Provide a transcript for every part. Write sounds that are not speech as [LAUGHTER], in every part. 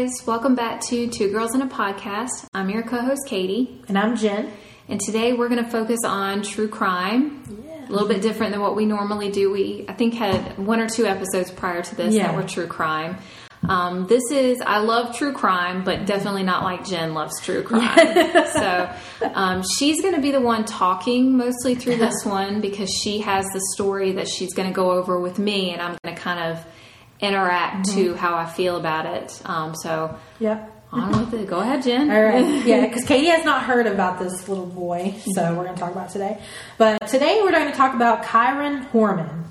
Guys, welcome back to Two Girls in a Podcast. I'm your co host, Katie, And I'm Jen. and today we're going to focus on true crime. Yeah. A little bit different than what we normally do. We, I think, had one or two episodes prior to this Yeah. that were true crime. Um, this is, I love true crime, but definitely not like Jen loves true crime. [LAUGHS] so um, she's going to be the one talking mostly through this one because she has the story that she's going to go over with me, and I'm going to kind of interact Mm-hmm. to how I feel about it. Um, so Yep. on with it. Go ahead, Jen. All right. [LAUGHS] Yeah, because Katie has not heard about this little boy, so we're going to talk about today. But today we're going to talk about Kyron Horman.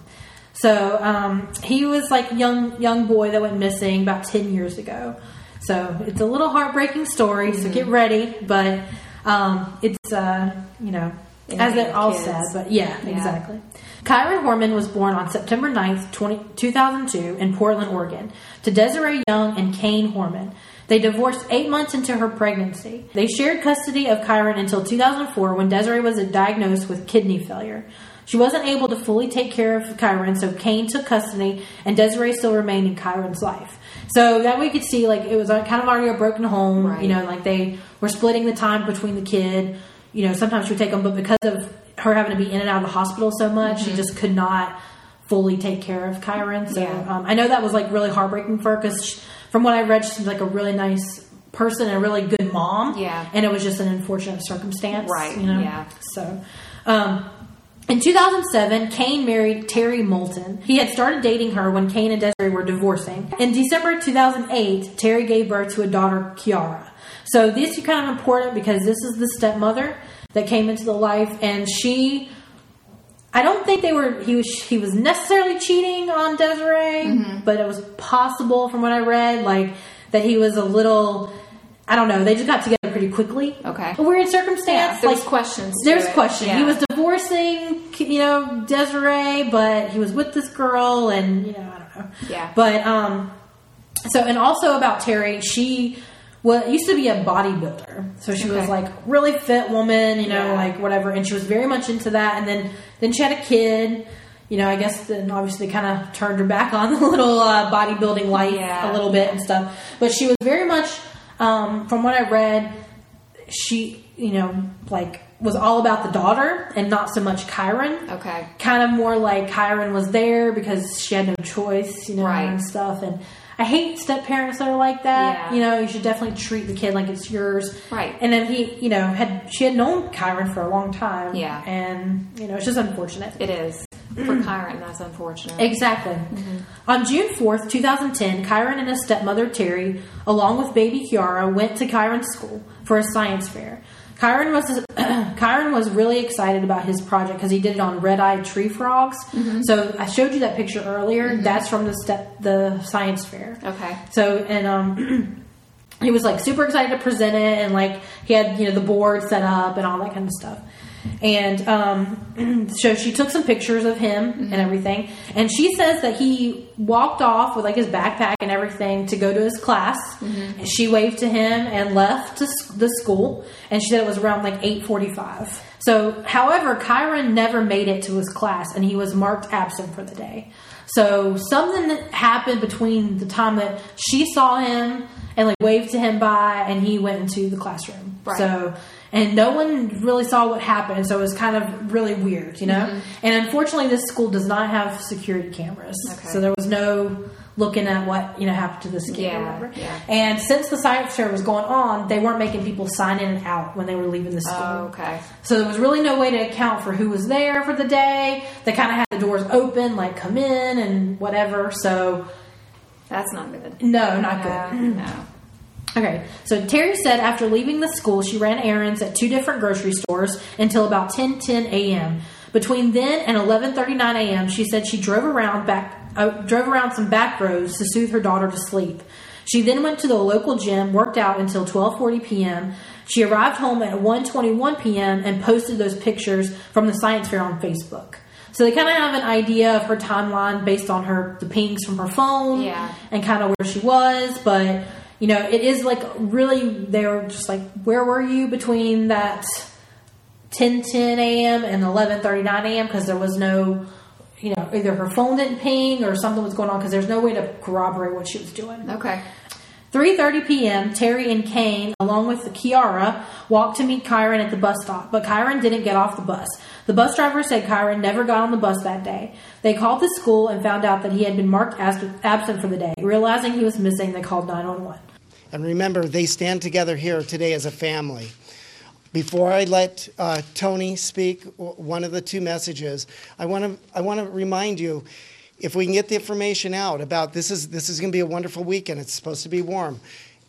So um, he was like young young boy that went missing about ten years ago. So it's a little heartbreaking story. So get ready, but um, it's uh, you know as it all Kids. says. But yeah, Yeah. exactly. Kyron Horman was born on September 9th, 20, 2002 in Portland, Oregon, to Desiree Young and Kaine Horman. They divorced eight months into her pregnancy. They shared custody of Kyron until 2004 when Desiree was diagnosed with kidney failure. She wasn't able to fully take care of Kyron, so Kaine took custody, and Desiree still remained in Kyron's life. So that we could see, like, it was uh, kind of already a broken home, Right. you know, like they were splitting the time between the kid. You know, sometimes she would take them, but because of her having to be in and out of the hospital so much, she just could not fully take care of Kyron. So Yeah. um, I know that was like really heartbreaking for her because from what I read, she's like a really nice person and a really good mom. Yeah. and it was just an unfortunate circumstance, Right, You know, yeah. So. Um, in 2007, Kaine married Terri Moulton. He had started dating her when Kaine and Desiree were divorcing. In December 2008, Terri gave birth to a daughter, Kiara. So this is kind of important because this is the stepmother that came into the life, and she. I don't think they were. He was. He was necessarily cheating on Desiree, Mm-hmm. but it was possible from what I read, like that he was a little. I don't know. They just got together pretty quickly. Okay. A weird circumstance. Yeah, there like was questions. there's questions. Yeah. He was divorcing, you know, Desiree, but he was with this girl, and you know, I don't know. Yeah. But um, so and also about Terri, she well used to be a bodybuilder, so she was like really fit woman, you know, Yeah. like whatever, and she was very much into that. And then then she had a kid. You know, I guess then obviously kind of turned her back on [LAUGHS] the little uh, bodybuilding life Yeah. a little bit and stuff. But she was very much, um, from what I read, she, you know, like was all about the daughter and not so much Kyron. Okay. Kind of more like Kyron was there because she had no choice, you know, Right. and stuff. And I hate step parents that are like that. Yeah. You know, you should definitely treat the kid like it's yours. Right. And then he, you know, had she had known Kyron for a long time. Yeah. And you know, it's just unfortunate. It is. For [CLEARS THROAT] Kyron, that's unfortunate. Exactly. Mm-hmm. On June 4th, 2010, Kyron and his stepmother Terri, along with baby Kiara, went to Kyron's school for a science fair. Kyron was [CLEARS THROAT] Kyron was really excited about his project because he did it on red-eyed tree frogs. So I showed you that picture earlier. That's from the step the science fair. Okay. So and um [CLEARS THROAT] he was like super excited to present it and like he had you know the board set up and all that kind of stuff. And um [CLEARS THROAT] so she took some pictures of him and everything. And she says that he walked off with like his backpack and everything to go to his class. And she waved to him and left to the school. And she said it was around like 8:45. So, however, Kyron never made it to his class and he was marked absent for the day. So something that happened between the time that she saw him and like waved to him by and he went into the classroom. Right. So and no one really saw what happened, so it was kind of really weird, you know. Mm-hmm. And unfortunately, this school does not have security cameras, Okay. so there was no looking at what you know happened to this kid Yeah, or whatever. yeah. And since the science fair was going on, they weren't making people sign in and out when they were leaving the school. Oh, okay. So there was really no way to account for who was there for the day. They kind of had the doors open, like come in and whatever. So That's not good. no, not good. no. [CLEARS THROAT] Okay, so Terri said after leaving the school, she ran errands at two different grocery stores until about 10 10 a.m. Between then and 11:39 a.m., she said she drove around back uh, drove around some back roads to soothe her daughter to sleep. She then went to the local gym, worked out until 12:40 p.m. She arrived home at 1:21 p.m. and posted those pictures from the science fair on Facebook. So they kind of have an idea of her timeline based on her the pings from her phone Yeah. and kind of where she was, but you know, it is like really they were just like, where were you between that 10 10 a.m. and 11 39 a.m. because there was no, you know, either her phone didn't ping or something was going on because there's no way to corroborate what she was doing. Okay. 3:30 p.m. Terri and Kaine, along with the Kiara, walked to meet Kyron at the bus stop, but Kyron didn't get off the bus. The bus driver said Kyron never got on the bus that day. They called the school and found out that he had been marked as absent for the day. Realizing he was missing, they called 911. And remember, they stand together here today as a family. Before I let uh, Tony speak, one of the two messages, I want to I want to remind you, if we can get the information out about this is this is going to be a wonderful weekend. It's supposed to be warm.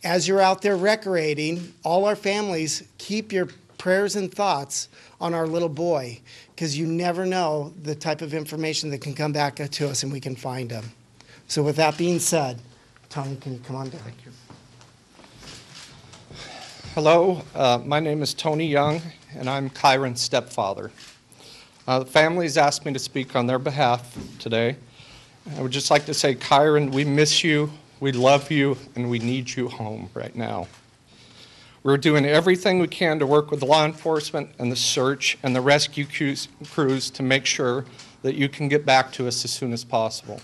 As you're out there recreating, all our families keep your prayers and thoughts on our little boy because you never know the type of information that can come back to us and we can find him. So, with that being said, Tony, can you come on down? Thank you. Hello, uh, my name is Tony Young, and I'm Kyron's stepfather. Uh, the family's asked me to speak on their behalf today. I would just like to say, Kyron, we miss you, we love you, and we need you home right now. We're doing everything we can to work with law enforcement and the search and the rescue crews to make sure that you can get back to us as soon as possible.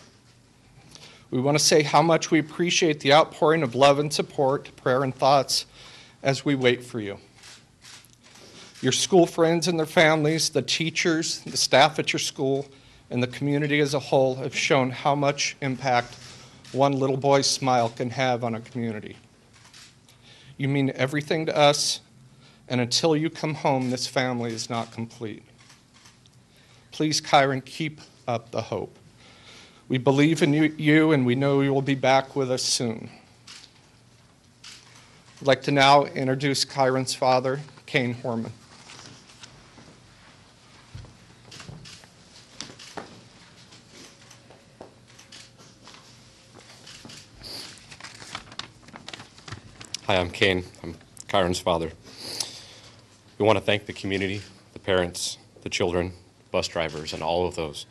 We want to say how much we appreciate the outpouring of love and support, prayer, and thoughts as we wait for you. Your school friends and their families, the teachers, the staff at your school, and the community as a whole have shown how much impact one little boy's smile can have on a community. You mean everything to us, and until you come home, this family is not complete. Please, Kyron, keep up the hope. We believe in you, and we know you will be back with us soon. I'd like to now introduce Kyron's father, Kaine Horman. Hi, I'm Kaine. I'm Kyron's father. We want to thank the community, the parents, the children, bus drivers, and all of those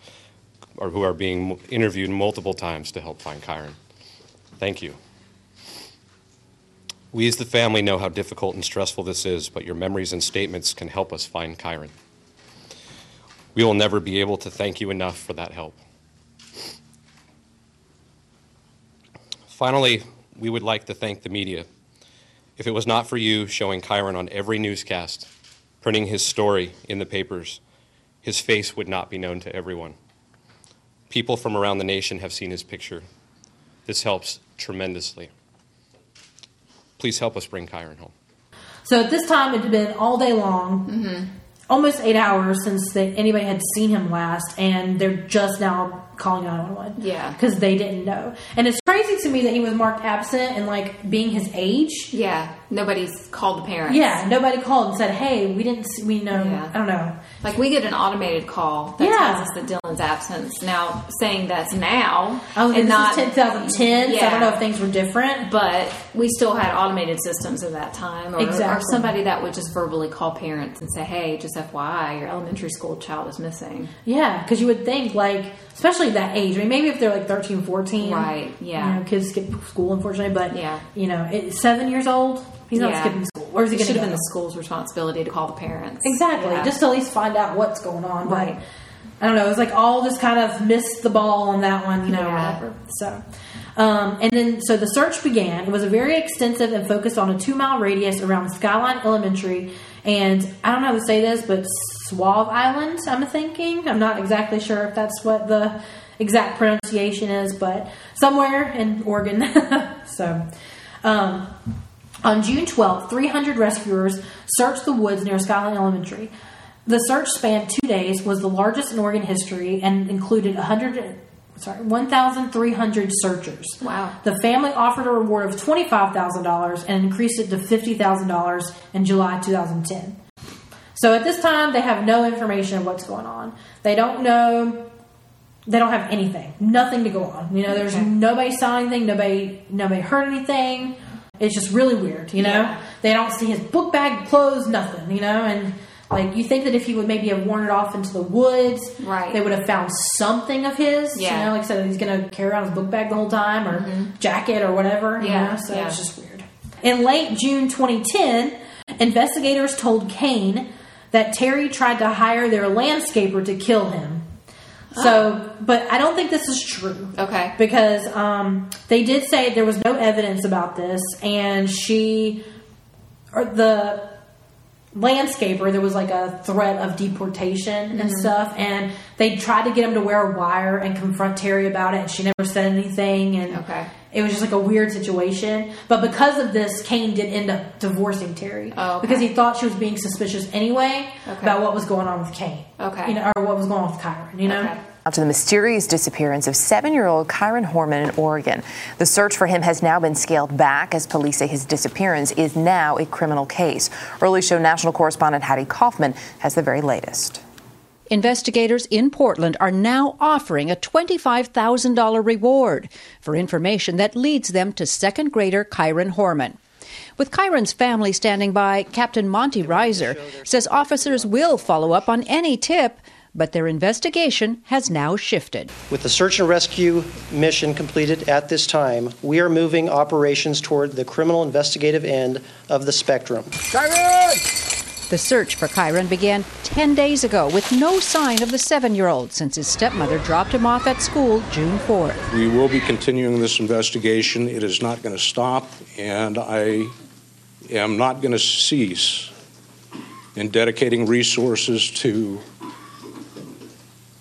who are being interviewed multiple times to help find Kyron. Thank you. We as the family know how difficult and stressful this is, but your memories and statements can help us find Kyron. We will never be able to thank you enough for that help. Finally, we would like to thank the media. If it was not for you showing Kyron on every newscast, printing his story in the papers, his face would not be known to everyone. People from around the nation have seen his picture. This helps tremendously. Please help us bring Kyron home. So at this time, it had been all day long, mm-hmm. almost eight hours since they, anybody had seen him last, and they're just now calling 911. Yeah. Because they didn't know. And it's crazy to me that he was marked absent and like being his age. Yeah. Nobody's called the parents. Yeah. Nobody called and said, hey, we didn't, see, we know, yeah. I don't know. Like we get an automated call that yeah. tells us that Dylan's absence. Now, saying that's now. Oh, and not 2010. Yeah. So I don't know if things were different. But we still had automated systems at that time. Or, exactly. or somebody that would just verbally call parents and say, hey, just FYI, your elementary school child is missing. Yeah. Because you would think, like, especially that age. I mean, maybe if they're like 13, 14. Right, yeah. You know, kids skip school, unfortunately, but, yeah. you know, it, seven years old, he's not yeah. skipping school. Where's he going to Should have been the school's responsibility to call the parents. Exactly. Yeah. Just to at least find out what's going on. Right. But, I don't know. It was like all just kind of missed the ball on that one, you know, yeah. whatever. So, um, and then so the search began. It was a very extensive and focused on a two mile radius around Skyline Elementary and I don't know how to say this, but Sauvie Island. I'm thinking. I'm not exactly sure if that's what the exact pronunciation is, but somewhere in Oregon. [LAUGHS] so, um, on June 12th, 300 rescuers searched the woods near Skyline Elementary. The search spanned two days, was the largest in Oregon history, and included 100, sorry, 1,300 searchers. Wow. The family offered a reward of $25,000 and increased it to $50,000 in July 2010. So at this time, they have no information of what's going on. They don't know. They don't have anything. Nothing to go on. You know, there's okay. nobody saw anything. Nobody, nobody heard anything. It's just really weird. You know, yeah. they don't see his book bag, clothes, nothing. You know, and like you think that if he would maybe have worn it off into the woods, right? They would have found something of his. Yeah. You know, like I said, he's going to carry around his book bag the whole time or mm-hmm. jacket or whatever. Yeah. You know? So yeah. it's just weird. In late June 2010, investigators told Kaine that Terri tried to hire their landscaper to kill him. So, but I don't think this is true. Okay. Because um, they did say there was no evidence about this, and she, or the landscaper, there was like a threat of deportation and mm-hmm. stuff, and they tried to get him to wear a wire and confront Terri about it, and she never said anything, and Okay. it was just like a weird situation. But because of this, Kaine did end up divorcing Terri Oh, okay. because he thought she was being suspicious anyway Okay. about what was going on with Kaine. Okay. you know, or what was going on with Kyron. You know. To the mysterious disappearance of seven year old Kyron Horman in Oregon. The search for him has now been scaled back as police say his disappearance is now a criminal case. Early Show national correspondent Hattie Kauffman has the very latest. Investigators in Portland are now offering a $25,000 reward for information that leads them to second grader Kyron Horman. With Kyron's family standing by, Captain Monte Reiser says officers will follow up on any tip, but their investigation has now shifted. With the search and rescue mission completed at this time, we are moving operations toward the criminal investigative end of the spectrum. The search for Kyron began 10 days ago with no sign of the seven year old since his stepmother dropped him off at school June 4th. We will be continuing this investigation. It is not going to stop, and I am not going to cease in dedicating resources to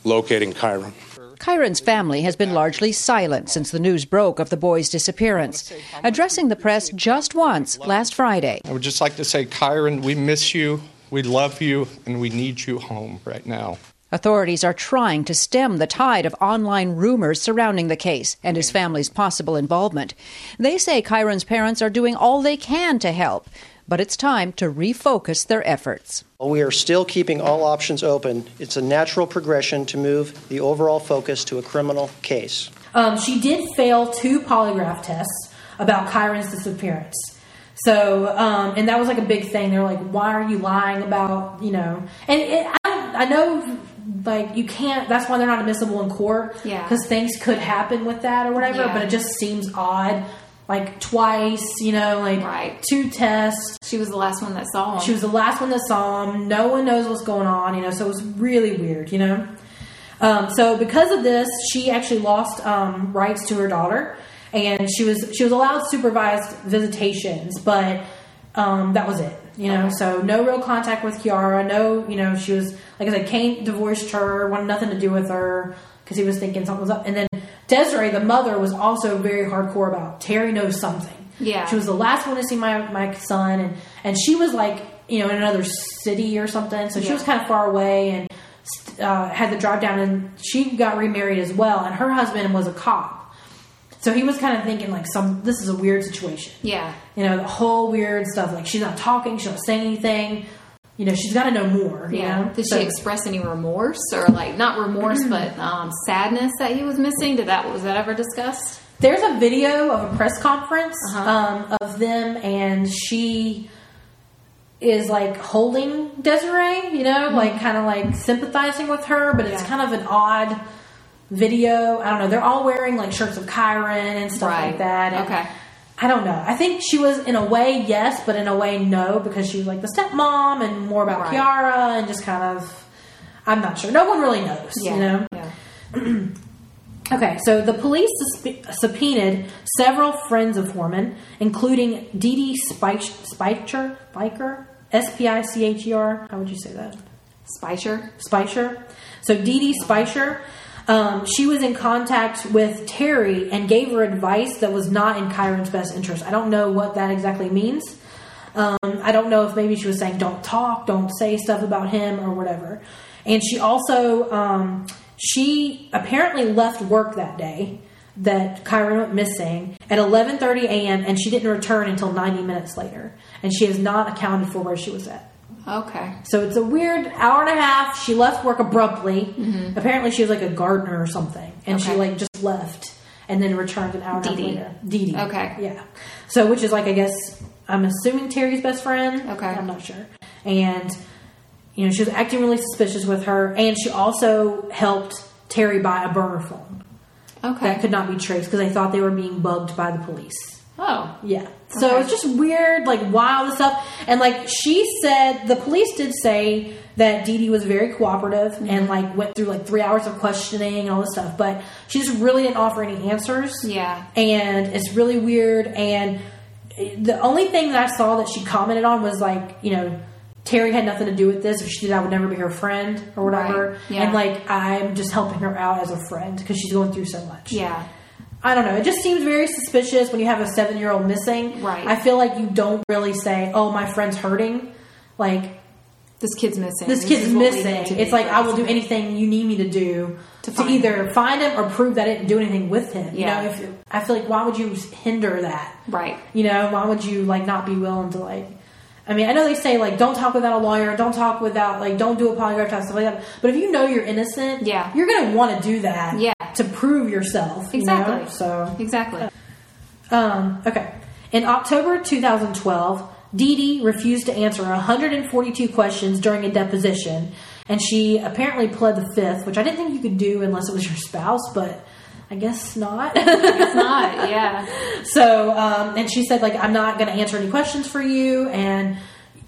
locating Kyron. Kyron's family has been largely silent since the news broke of the boy's disappearance, addressing the press just once last Friday. I would just like to say, Kyron, we miss you, we love you, and we need you home right now. Authorities are trying to stem the tide of online rumors surrounding the case and his family's possible involvement. They say Kyron's parents are doing all they can to help, but it's time to refocus their efforts. While we are still keeping all options open, it's a natural progression to move the overall focus to a criminal case. Um, she did fail two polygraph tests about Kyron's disappearance. So, um, and that was like a big thing. They're like, "Why are you lying about?" You know, and it, I, I know, like you can't. That's why they're not admissible in court. Yeah. because things could happen with that or whatever. Yeah. But it just seems odd. Like twice, you know, like Right. two tests. She was the last one that saw him. She was the last one that saw him. No one knows what's going on, you know, so it was really weird, you know. Um, so because of this, she actually lost um, rights to her daughter, and she was she was allowed supervised visitations, but um, that was it, you know. So no real contact with Kiara. No, you know, she was like I said, Kaine divorced her, wanted nothing to do with her because he was thinking something was up, and then Desiree, the mother, was also very hardcore about Terri knows something. Yeah. she was the last one to see my my son, and and she was like you know in another city or something, so she was kind of far away and uh, had to drive down. And she got remarried as well, and her husband was a cop, so he was kind of thinking like some this is a weird situation. yeah. You know, the whole weird stuff like she's not talking, she's not saying anything. You know, she's got to know more. You Yeah. know, Did So- she express any remorse or like not remorse [CLEARS THROAT] but um, sadness that he was missing? Did that was that ever discussed? There's a video of a press conference Uh-huh. um, of them, and she is like holding Desiree, you know, like kind of like sympathizing with her, but it's Mm-hmm. Yeah. kind of an odd video. I don't know. They're all wearing like shirts of Kyron and stuff Right. like that. And Okay. I don't know. I think she was in a way yes, but in a way no because she was like the stepmom and more about Right. Kiara and just kind of. I'm not sure. No one really knows. Yeah. You know. Yeah. [CLEARS THROAT] Okay, so the police suspe- subpoenaed several friends of Horman, including Dee Dee Spich- Spicher, Spiker, S P I C H E R. How would you say that? Spicer? Spicher. So Dee Dee Spicher, um, she was in contact with Terri and gave her advice that was not in Kyron's best interest. I don't know what that exactly means. Um, I don't know if maybe she was saying don't talk, don't say stuff about him or whatever. And she also, um, she apparently left work that day that Kyron went missing at 11:30 a.m. and she didn't return until 90 minutes later. And she has not accounted for where she was at. Okay. So it's a weird hour and a half. She left work abruptly. Apparently, she was like a gardener or something, and she Mm-hmm. Like just left and then returned an hour and a half later. Dee Dee. Okay. Yeah. So which is like I guess I'm assuming Terri's best friend. Okay. I'm not sure. And you know she was acting really suspicious with her, and she also helped Terri buy a burner phone Okay. that could not be traced because they thought they were being bugged by the police. Oh. Yeah. So Okay. it's just weird, like wild stuff. And like she said, the police did say that Dee Dee was very cooperative Mm-hmm. and like went through like three hours of questioning and all this stuff, but she just really didn't offer any answers. Yeah. and it's really weird. And the only thing that I saw that she commented on was like, you know, Terri had nothing to do with this. If she did, I would never be her friend or whatever. Right. Yeah. And like, I'm just helping her out as a friend because she's going through so much. Yeah. I don't know. It just seems very suspicious when you have a seven year old missing. Right. I feel like you don't really say, "Oh, my friend's hurting." Like This kid's missing. this kid's is missing. It's like I will do anything you need me to do to, find either find him or prove that I didn't do anything with him. Yeah. You know, if I feel like why would you hinder that? Right. You know, why would you like not be willing to like? I mean, I know they say like don't talk without a lawyer, don't talk without like don't do a polygraph test stuff like that. But if you know you're innocent, Yeah. you're gonna want to do that, Yeah. to prove yourself. you know? Exactly. So Exactly. um, okay. In October 2012, Dee Dee refused to answer 142 questions during a deposition, and she apparently pled the fifth, which I didn't think you could do unless it was your spouse, but I guess not. It's not. Yeah. [LAUGHS] so, um, and she said, like, I'm not going to answer any questions for you, and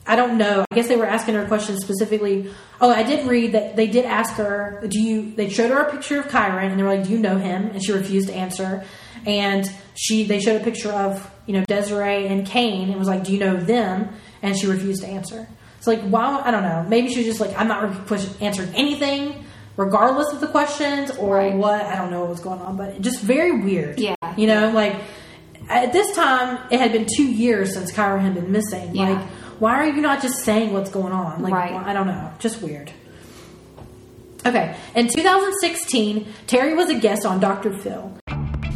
I don't know. I guess they were asking her questions specifically. Oh, I did read that they did ask her, do you, they showed her a picture of Kyron, and they were like, do you know him? And she refused to answer. And she, they showed a picture of, you know, Desiree and Kaine, and was like, do you know them? And she refused to answer. So, like, why, I don't know. Maybe she was just like, I'm not answering anything, regardless of the questions, or Right. what. I don't know what was going on, but just very weird. Yeah. You know, like, at this time, it had been two years since Kyra had been missing. Yeah. Like, why are you not just saying what's going on? Like, Right. I don't know. Just weird. Okay. In 2016, Terri was a guest on Dr. Phil.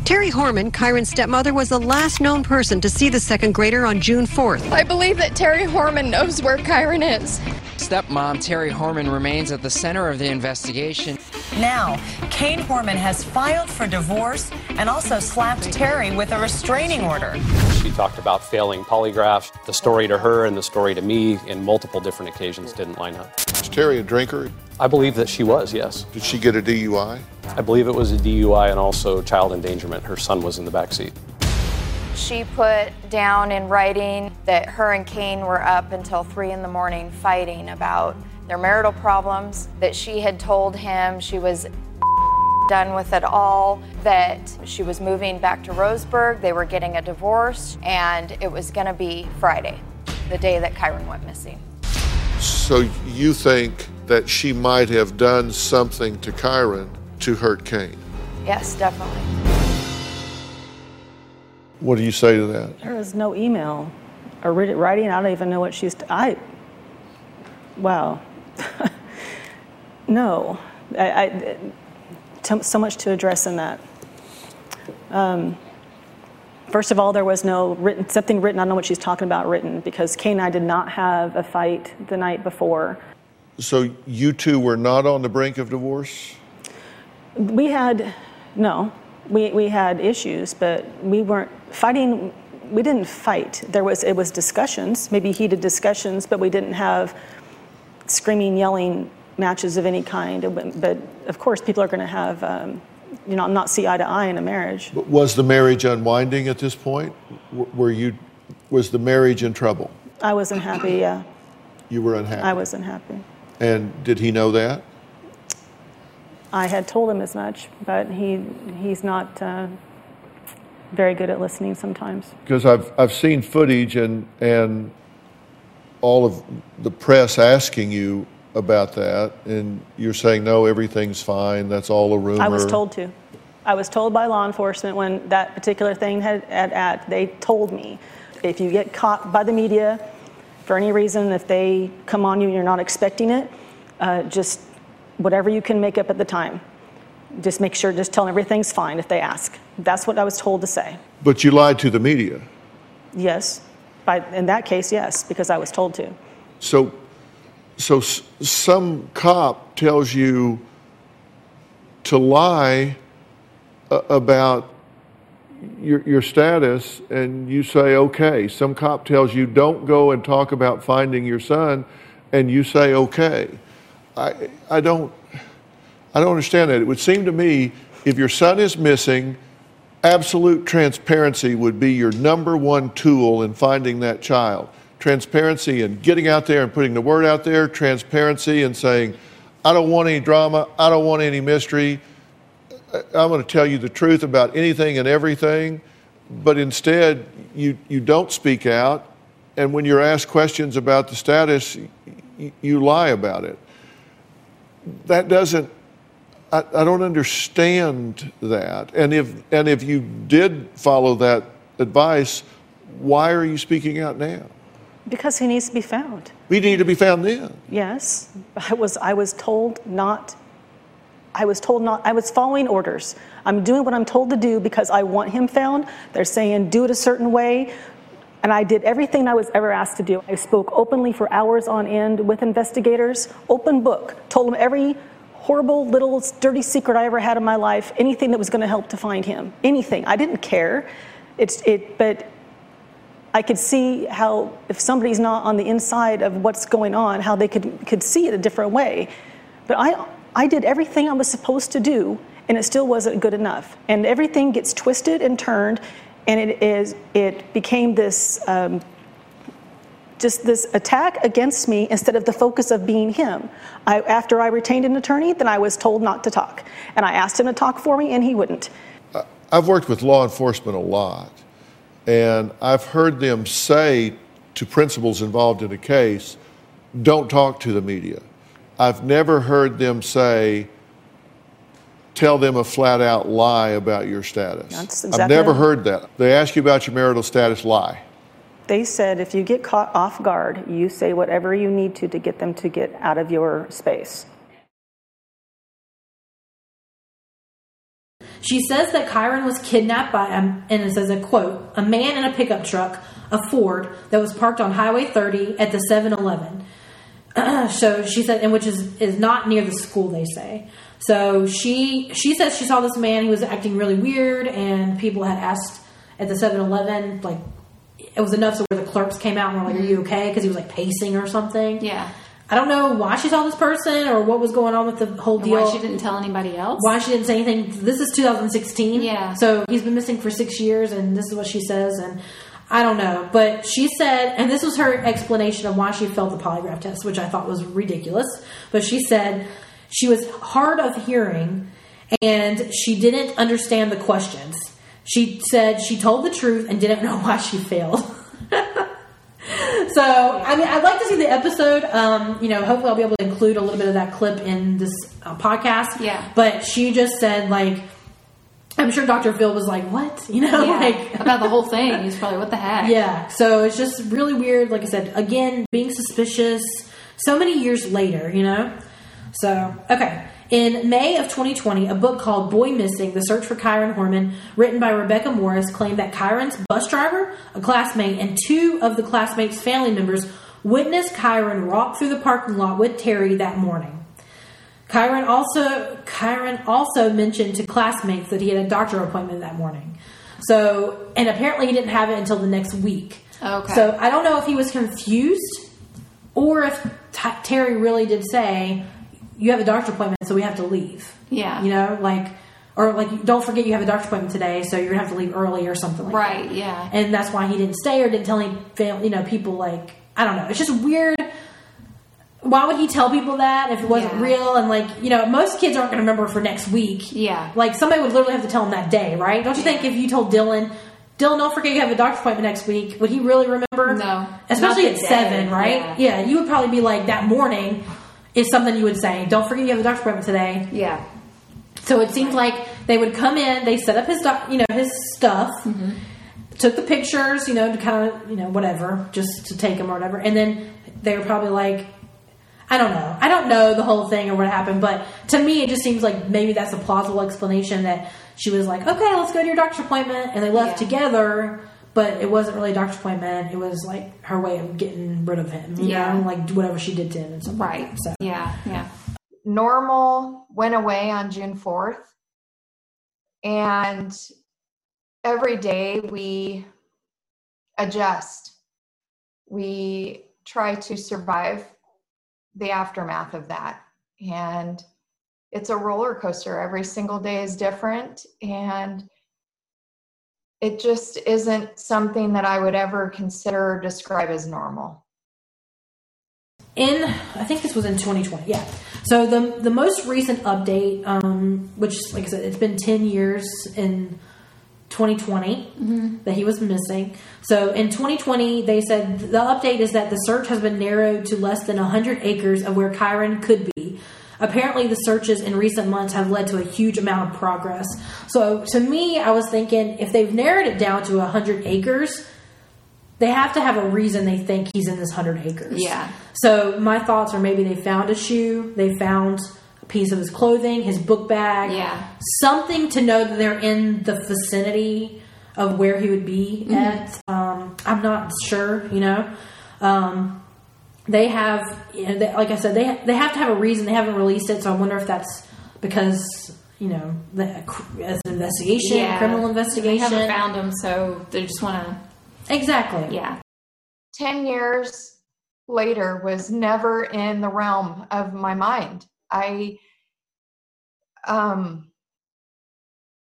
Terri Horman, Kyron's stepmother, was the last known person to see the second grader on June 4th. I believe that Terri Horman knows where Kyron is. Stepmom Terri Horman remains at the center of the investigation. Now, Kaine Horman has filed for divorce and also slapped Terri with a restraining order. She talked about failing polygraphs. The story to her and the story to me in multiple different occasions didn't line up. Is Terri a drinker? I believe that she was, yes. Did she get a DUI? I believe it was a DUI and also child endangerment. Her son was in the back seat. She put down in writing that her and Kaine were up until three in the morning fighting about their marital problems, that she had told him she was done with it all, that she was moving back to Roseburg, they were getting a divorce, and it was going to be Friday, the day that Kyron went missing. So you think that she might have done something to Kyron to hurt Kaine? Yes, definitely. What do you say to that? There is no email or writing. I don't even know what she's. I. Wow. [LAUGHS] no, I, I, t- so much to address in that. Um, first of all, there was no written something written. I don't know what she's talking about written because Kaine and I did not have a fight the night before. So you two were not on the brink of divorce? We had no. We, we had issues, but we weren't fighting. We didn't fight. There was it was discussions, maybe heated discussions, but we didn't have screaming, yelling matches of any kind. But, of course, people are going to have, um, you know, not see eye to eye in a marriage. But Was the marriage unwinding at this point? Were you, was the marriage in trouble? I wasn't happy. Yeah, You were unhappy. I wasn't happy. And did he know that? I had told him as much, but he he's not uh, very good at listening sometimes. Because I've, I've seen footage and, and all of the press asking you about that, and you're saying, no, everything's fine, that's all a rumor. I was told to. I was told by law enforcement when that particular thing had at, at they told me if you get caught by the media for any reason, if they come on you and you're not expecting it, uh, just whatever you can make up at the time. Just make sure, just tell them everything's fine if they ask. That's what I was told to say. But you lied to the media. Yes. By, in that case, yes, because I was told to. So, so s- some cop tells you to lie a- about your, your status, and you say okay. Some cop tells you don't go and talk about finding your son, and you say okay. I, I don't, I don't understand that. It would seem to me if your son is missing, absolute transparency would be your number one tool in finding that child. transparency and getting out there and putting the word out there, transparency and saying, I don't want any drama, I don't want any mystery. I'm going to tell you the truth about anything and everything, but instead you, you don't speak out. And when you're asked questions about the status, you, you lie about it. That doesn't, I, I don't understand that. And if, and if you did follow that advice, why are you speaking out now? Because he needs to be found. We need to be found then. Yes, I was. I was told not. I was told not. I was following orders. I'm doing what I'm told to do because I want him found. They're saying do it a certain way, and I did everything I was ever asked to do. I spoke openly for hours on end with investigators. Open book. Told them every horrible little dirty secret I ever had in my life. Anything that was going to help to find him. Anything. I didn't care. It's it, but I could see how if somebody's not on the inside of what's going on, how they could could see it a different way. But I I did everything I was supposed to do, and it still wasn't good enough. And everything gets twisted and turned, and it is it became this. Um, just this attack against me instead of the focus of being him. I, after I retained an attorney, then I was told not to talk. And I asked him to talk for me, and he wouldn't. I've worked with law enforcement a lot. And I've heard them say to principals involved in a case, don't talk to the media. I've never heard them say, tell them a flat out lie about your status. That's I've never heard that. They ask you about your marital status, lie. They said if you get caught off guard, you say whatever you need to to get them to get out of your space. She says that Kyron was kidnapped by, um, and it says a quote, a man in a pickup truck, a Ford, that was parked on Highway 30 at the 7 Eleven. [CLEARS THROAT] so she said, and which is, is not near the school, they say. So she she says she saw this man, he was acting really weird, and people had asked at the 7 Eleven, like, it was enough so where the clerks came out and were like, Are you mm-hmm. okay? Because he was like pacing or something. Yeah. I don't know why she saw this person or what was going on with the whole And deal. why she didn't tell anybody else? Why she didn't say anything. This is 2016. Yeah. So he's been missing for six years, and this is what she says. And I don't know. But she said, and this was her explanation of why she failed the polygraph test, which I thought was ridiculous. But she said she was hard of hearing and she didn't understand the questions. She said she told the truth and didn't [LAUGHS] know why she failed. [LAUGHS] So, I mean, I'd like to see the episode. Um, you know, hopefully, I'll be able to include a little bit of that clip in this uh, podcast. Yeah. But she just said, like, I'm sure Dr. Phil was like, "What?" [LAUGHS] You know, Yeah, like about the whole thing. He's probably, what the heck? Yeah. So it's just really weird. Like I said, again, being suspicious. So many years later, you know. So okay. In May of 2020, a book called Boy Missing The Search for Kyron Horman, written by Rebecca Morris, claimed that Kyron's bus driver, a classmate, and two of the classmates' family members witnessed Kyron walk through the parking lot with Terri that morning. Kyron also Kyron also mentioned to classmates that he had a doctor appointment that morning. So, and apparently he didn't have it until the next week. Okay. So I don't know if he was confused or if T- Terri really did say, "You have a doctor appointment, so we have to leave." Yeah. You know, like, or like, don't forget you have a doctor appointment today, so you're gonna have to leave early or something like that. Right, yeah. And that's why he didn't stay or didn't tell any family, you know, people like I don't know. It's just weird. Why would he tell people that if it wasn't Yeah. real? And like, you know, most kids aren't to remember for next week. Yeah. Like somebody would literally have to tell him that day, right? Don't you think if you told Dylan, Dylan, don't forget you have a doctor's appointment next week, would he really remember? No. Especially at day, seven, right? yeah. Yeah. you would probably be like that morning is something you would say. Don't forget you have a doctor's appointment today. Yeah. So it seems like they would come in, they set up his, doc, you know, his stuff, Mm-hmm. took the pictures, you know, to kind of, you know, whatever, just to take them or whatever, and then they were probably like, I don't know, I don't know the whole thing or what happened, but to me, it just seems like maybe that's a plausible explanation that she was like, okay, let's go to your doctor's appointment, and they left Yeah. together. But it wasn't really a doctor's appointment. It was like her way of getting rid of him. You Yeah. know, like whatever she did to him and something. Right. Like that. So Yeah. Yeah. normal went away on June 4th. And every day we adjust. We try to survive the aftermath of that. And it's a roller coaster. Every single day is different. And it just isn't something that I would ever consider or describe as normal. in I think this was in 2020. Yeah. So the the most recent update, um, which like I said, it's been 10 years in 2020 that he was missing. So in 2020, they said the update is that the search has been narrowed to less than 100 acres of where Kyron could be. Apparently, the searches in recent months have led to a huge amount of progress. So to me, I was thinking if they've narrowed it down to 100 acres, they have to have a reason they think he's in this 100 acres. Yeah. So my thoughts are maybe they found a shoe, they found a piece of his clothing, his book bag, Yeah. something to know that they're in the vicinity of where he would be Mhm. at. Um, I'm not sure, you know. Um, they have, you know, they, like I said, they they have to have a reason. They haven't released it, so I wonder if that's because you know the as an investigation, Yeah. criminal They investigation. haven't found them, so they just want to. Exactly. Yeah. 10 years later was never in the realm of my mind. I um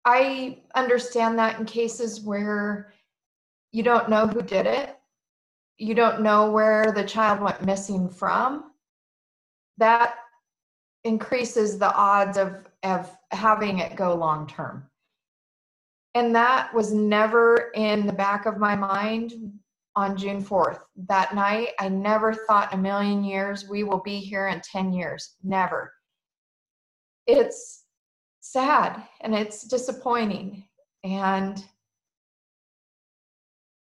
I understand that in cases where you don't know who did it, you don't know where the child went missing from, that increases the odds of of having it go long term. And that was never in the back of my mind on June 4th. That night, I never thought a million years we will be here in 10 years. Never. It's sad and it's disappointing and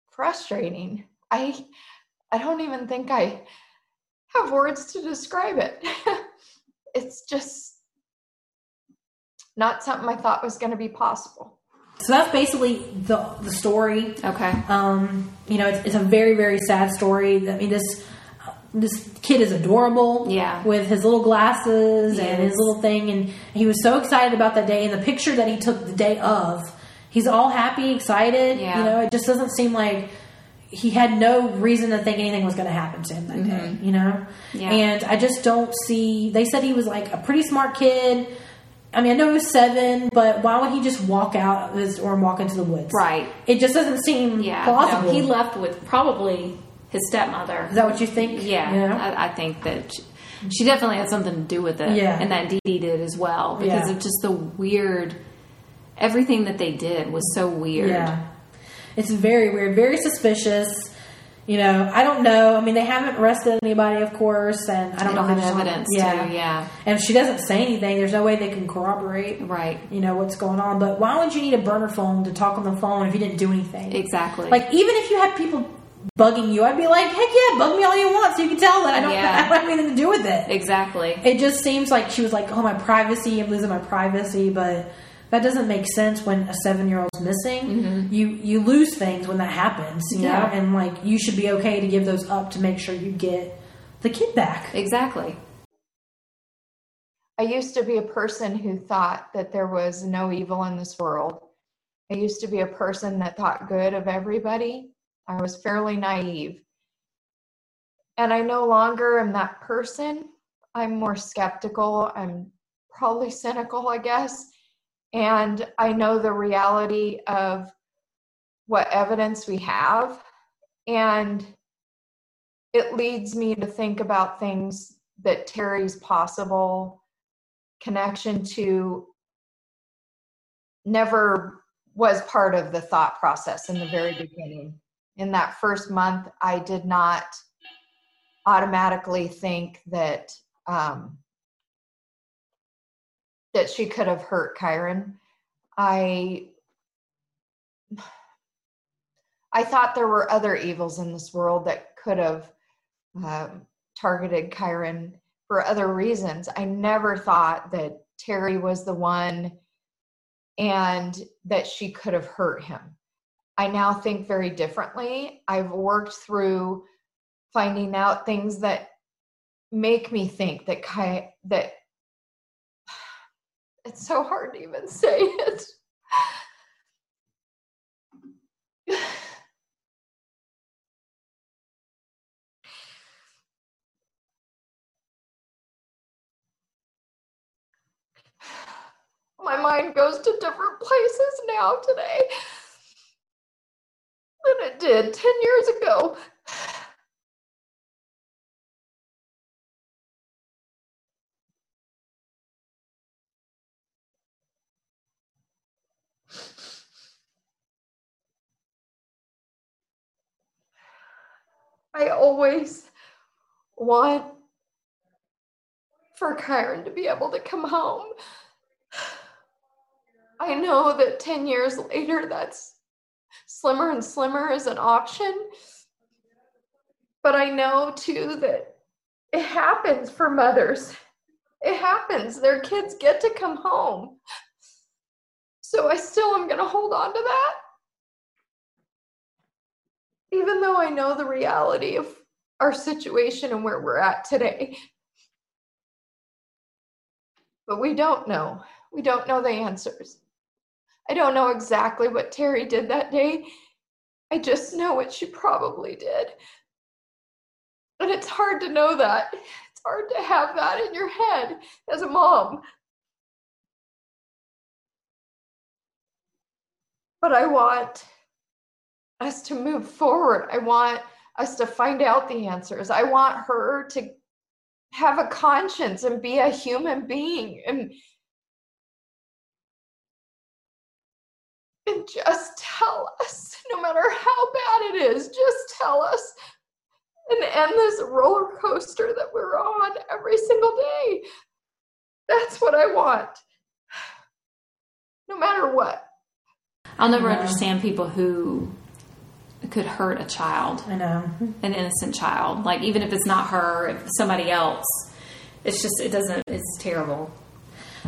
frustrating. I I don't even think I have words to describe it. [LAUGHS] it's just not something I thought was going to be possible. So that's basically the the story. Okay. Um, you know, it's, it's a very very sad story. I mean, this this kid is adorable. Yeah. With his little glasses He and his little thing, and he was so excited about that day. And the picture that he took the day of, he's all happy, excited. Yeah. You know, it just doesn't seem like he had no reason to think anything was going to happen to him that day. Mhm. You know. Yeah. And I just don't see. They said he was like a pretty smart kid. I mean, I know he was seven, but why would he just walk out of his, or walk into the woods? Right. It just doesn't seem Yeah. plausible. No, he left with probably his stepmother. Is that what you think? Yeah. Yeah. I, I think that she, she definitely had something to do with it. Yeah. And that Dee Dee did as well because Yeah. of just the weird. Everything that they did was so weird. Yeah. It's very weird, very suspicious. You know, I don't know. I mean, they haven't arrested anybody, of course, and I don't don't have evidence Yeah, to, yeah. And if she doesn't say anything, there's no way they can corroborate, right? You know what's going on. But why would you need a burner phone to talk on the phone if you didn't do anything? Exactly. Like even if you had people bugging you, I'd be like, heck yeah, bug me all you want, so you can tell that I don't, Yeah. [LAUGHS] I don't have anything to do with it. Exactly. It just seems like she was like, "Oh, my privacy! I'm losing my privacy," but that doesn't make sense when a seven year old's missing. You you lose things when that happens, you Mm-hmm. Yeah. know, and like you should be okay to give those up to make sure you get the kid back. Exactly. I used to be a person who thought that there was no evil in this world. I used to be a person that thought good of everybody. I was fairly naive. And I no longer am that person. I'm more skeptical. I'm probably cynical, I guess. And I know the reality of what evidence we have. And it leads me to think about things that Terri's possible connection to never was part of the thought process in the very beginning. In that first month, I did not automatically think that um, that she could have hurt Kyron. I I thought there were other evils in this world that could have um, targeted Kyron for other reasons. I never thought that Terri was the one and that she could have hurt him. I now think very differently. I've worked through finding out things that make me think that Kai that it's so hard to even say it. My mind goes to different places now today. than it did 10 years ago. I always want for Kyron to be able to come home. I know that 10 years later, that's slimmer and slimmer as an option. But I know too that it happens for mothers. It happens. Their kids get to come home. So I still am going to hold on to that. Even though I know the reality of our situation and where we're at today. But we don't know. We don't know the answers. I don't know exactly what Terri did that day. I just know what she probably did. And it's hard to know that. It's hard to have that in your head as a mom. But I want us to move forward. I want us to find out the answers. I want her to have a conscience and be a human being and and just tell us no matter how bad it is just tell us and end this roller coaster that we're on every single day that's what i want [SIGHS] no matter what I'll never Yeah. understand people who could hurt a child. I know. An innocent child. Like, even if it's not her, if somebody else. It's just, it doesn't, it's terrible.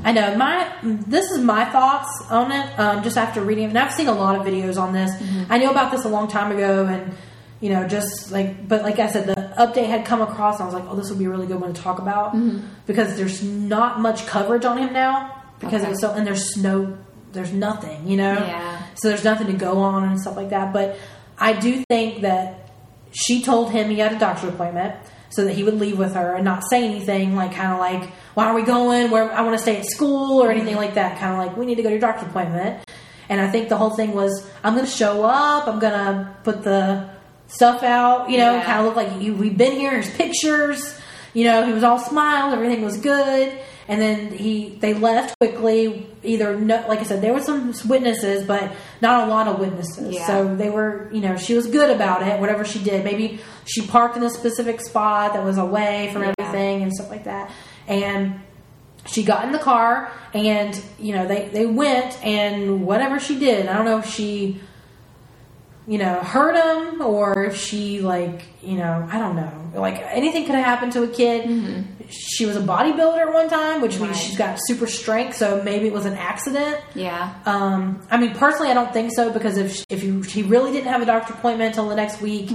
I know my this is my thoughts on it. Um, just after reading it, and I've seen a lot of videos on this. I knew about this a long time ago, and you know, just like but like I said, the update had come across, and I was like, oh, this would be a really good one to talk about Mhm. because there's not much coverage on him now because Okay. it was so and there's no there's nothing, you know. Yeah. So there's nothing to go on and stuff like that. But I do think that she told him he had a doctor's appointment so that he would leave with her and not say anything like kind of like why are we going? Where i want to stay at school or anything like that. Kind of like we need to go to your doctor's appointment. And i think the whole thing was i'm going to show up. I'm going to put the stuff out you know Yeah. kind of look like you, we've been here here's pictures you know he was all smiles everything was good and then he they left quickly either no, like i said there were some witnesses but not a lot of witnesses. Yeah. so they were you know she was good about it whatever she did. Maybe she parked in a specific spot that was away from Yeah. everything and stuff like that. And she got in the car and you know they they went and whatever she did i don't know if she you know hurt him or if she like you know i don't know. Like anything could have happened to a kid mm-hmm. She was a bodybuilder at one time which means she's got super strength so maybe it was an accident Yeah. um, I mean, personally, I don't think so because if if you, she really didn't have a doctor appointment until the next week,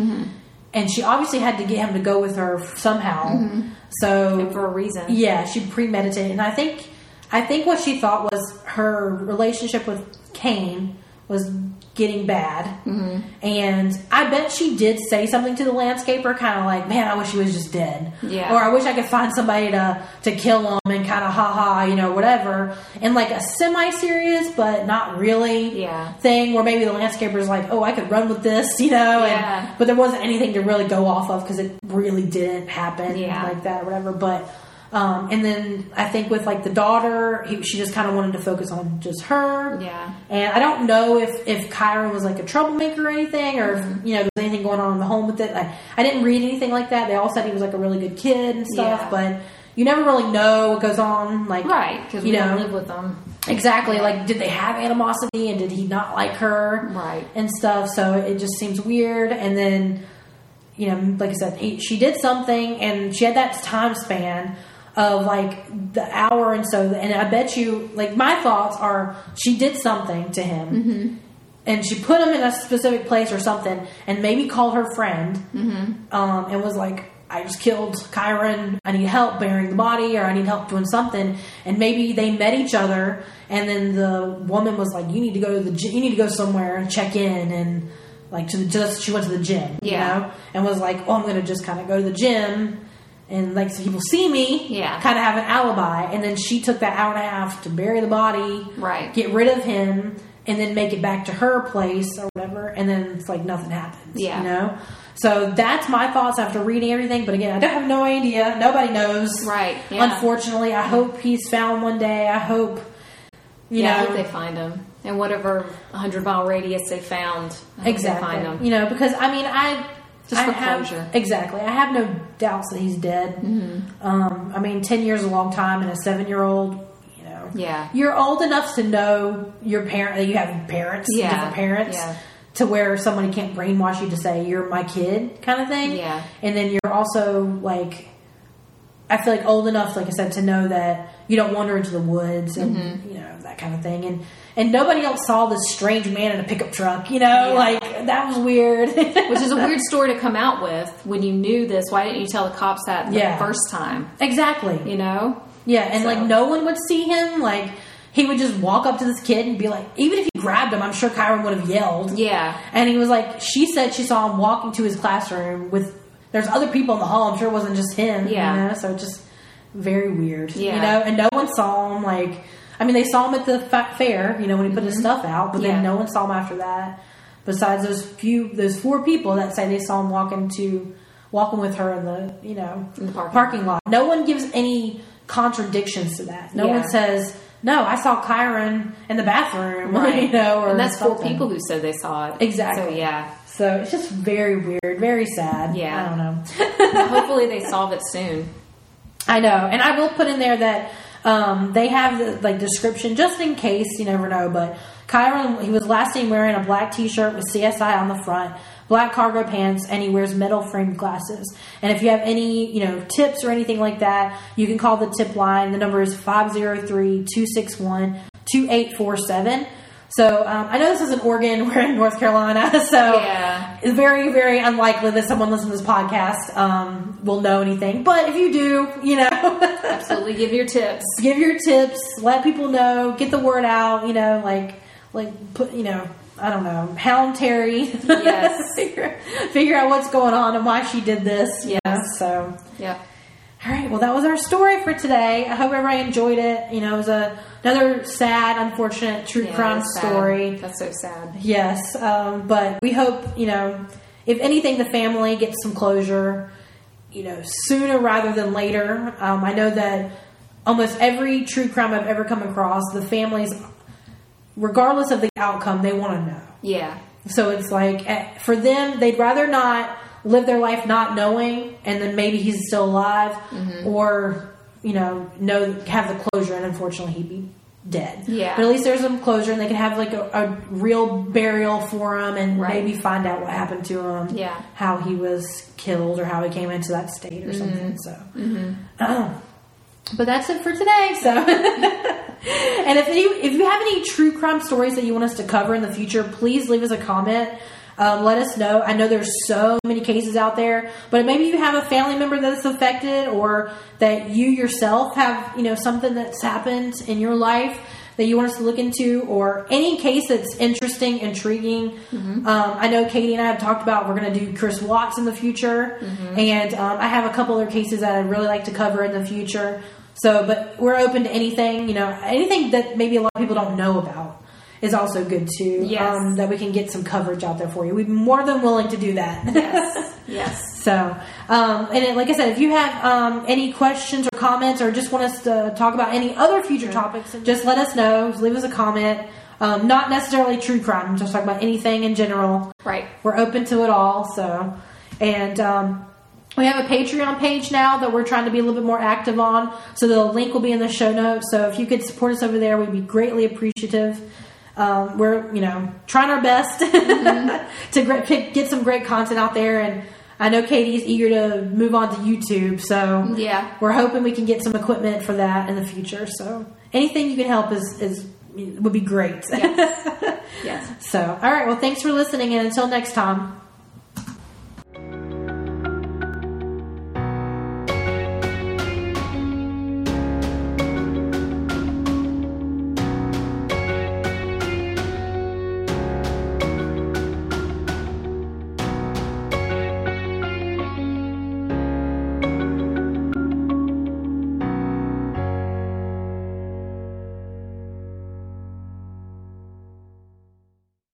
and she obviously had to get him to go with her somehow, Mhm. so for a reason. yeah, she premeditated, and I think I think what she thought was her relationship with Kaine was getting bad, Mm-hmm. and I bet she did say something to the landscaper, kind of like, "Man, I wish he was just dead," Yeah. or "I wish I could find somebody to to kill him," and kind of ha ha, you know, whatever, and like a semi serious but not really Yeah. thing where maybe the landscaper's like, "Oh, I could run with this," [LAUGHS] you know, Yeah. and, but there wasn't anything to really go off of because it really didn't happen Yeah. like that or whatever. But um, and then I think with like the daughter, he, she just kind of wanted to focus on just her. Yeah. And I don't know if if Kyron was like a troublemaker or anything, or if you know there's anything going on in the home with it. I, I didn't read anything like that. They all said he was like a really good kid and stuff, Yeah. but you never really know what goes on. Like Right. Because we you know, don't live with them. Exactly. Like, did they have animosity and did he not like her? Right. And stuff. So it just seems weird. And then, you know, like I said, he, she did something and she had that time span of like the hour and so. And I bet you, like, my thoughts are she did something to him. Mm-hmm. And she put him in a specific place or something, and maybe called her friend, Mm-hmm. um, and was like, I just killed Kyron. I need help burying the body, or I need help doing something. And maybe they met each other, and then the woman was like, "You need to go to the you need to go somewhere and check in." And like to the just she went to the gym, you Yeah. know, and was like, "Oh, I'm to just kind of go to the gym." And like so people see me, Yeah. kind of have an alibi, and then she took that hour and a half to bury the body, Right. get rid of him, and then make it back to her place or whatever, and then it's like nothing happens. Yeah. You know? So that's my thoughts after reading everything. But again, I don't have no idea. Nobody knows. Right. Yeah. Unfortunately, I hope he's found one day. I hope, you yeah, I know. hope they find him. And whatever 100 mile radius they found, I exactly. they find him. You know, because I mean, I. Just I for have, closure. Exactly. I have no doubts that he's dead. Mm-hmm. Um, I mean, 10 years is a long time, and a seven year old, you know. Yeah. You're old enough to know your parent, that you have parents, Yeah. different parents, Yeah. to where somebody can't brainwash you to say, you're my kid, kind of thing. Yeah. And then you're also, like, I feel like old enough, like I said, to know that you don't wander into the woods and, Mhm. you know, that kind of thing. And, and nobody else saw this strange man in a pickup truck, you know, Yeah. like, that was weird. [LAUGHS] Which is a weird story to come out with when you knew this. Why didn't you tell the cops that the Yeah. first time? Exactly. You know? Yeah, and So- like no one would see him. Like he would just walk up to this kid and be like, even if he grabbed him, I'm sure Kyron would have yelled. Yeah. And he was like, she said she saw him walking to his classroom with. There's other people in the hall. I'm sure it wasn't just him. Yeah. You know? So just very weird. Yeah. You know, and no one saw him. Like, I mean, they saw him at the fair. You know, when he put his stuff out, but Mm-hmm. Yeah. then no one saw him after that. Besides those few, those four people that say they saw him walking to, walking with her in the, you know, the parking parking lot. No one gives any contradictions to that. No Yeah. one says, "No, I saw Kyron in the bathroom," [LAUGHS] Right. you know, or and that's four people who said they saw it. Exactly. So, yeah. So it's just very weird, very sad. Yeah. I don't know. [LAUGHS] Hopefully they solve it soon. I know, and I will put in there that um, they have the like description just in case you never know. But Kyron, he was last seen wearing a black T-shirt with CSI on the front, black cargo pants, and he wears metal framed glasses. And if you have any you know tips or anything like that, you can call the tip line. The number is 503-261-2847. So um, I know this is in Oregon, [LAUGHS] we're in North Carolina, [LAUGHS] so Yeah. it's very, very unlikely that someone listening to this podcast um, will know anything. But if you do, you know, [LAUGHS] Absolutely. Give your tips. give your tips, let people know, get the word out. You know, like like put you know. I don't know, hound Terri. Yes. figure, figure out what's going on and why she did this. you know, so Yep. All right, well, that was our story for today. I hope everybody enjoyed it. You know, it was a, another sad, unfortunate true Yeah, crime that's sad. story. That's so sad. Yes, um, but we hope, you know, if anything, the family gets some closure, you know, sooner rather than later. Um, I know that almost every true crime I've ever come across, the families, regardless of the outcome, they want to know. Yeah. So it's like, eh, for them, they'd rather not live their life not knowing, and then maybe he's still alive, Mm-hmm. or, you know, know have the closure, and unfortunately he'd be dead. Yeah. But at least there's some closure, and they can have like a, a real burial for him, and Right. maybe find out what happened to him, Yeah. how he was killed, or how he came into that state, or something. So, Mm-hmm. um, but that's it for today. So, [LAUGHS] and if you if you have any true crime stories that you want us to cover in the future, please leave us a comment. Um, let us know. I know there's so many cases out there, but maybe you have a family member that's affected, or that you yourself have you know something that's happened in your life that you want us to look into, or any case that's interesting, intriguing. Um, I know Katie and I have talked about we're going to do Chris Watts in the future, and um, I have a couple other cases that I'd really like to cover in the future. So, but we're open to anything, you know, anything that maybe a lot of people don't know about is also good too. Yes. Um, that we can get some coverage out there for you. We'd be more than willing to do that. Yes. [LAUGHS] yes. So, um, and it, like I said, if you have um, any questions or comments, or just want us to talk about any other future topics, just let us know. Just leave us a comment. Um, not necessarily true crime. Just talk about anything in general. Right. We're open to it all. So, and um, we have a Patreon page now that we're trying to be a little bit more active on. So the link will be in the show notes. So if you could support us over there, we'd be greatly appreciative. Um, we're you know trying our best [LAUGHS] to gre- pick, get some great content out there, and I know Katie's eager to move on to YouTube. So Yeah. we're hoping we can get some equipment for that in the future. So anything you can help is is would be great. Yes. [LAUGHS] so all right, well thanks for listening, and until next time.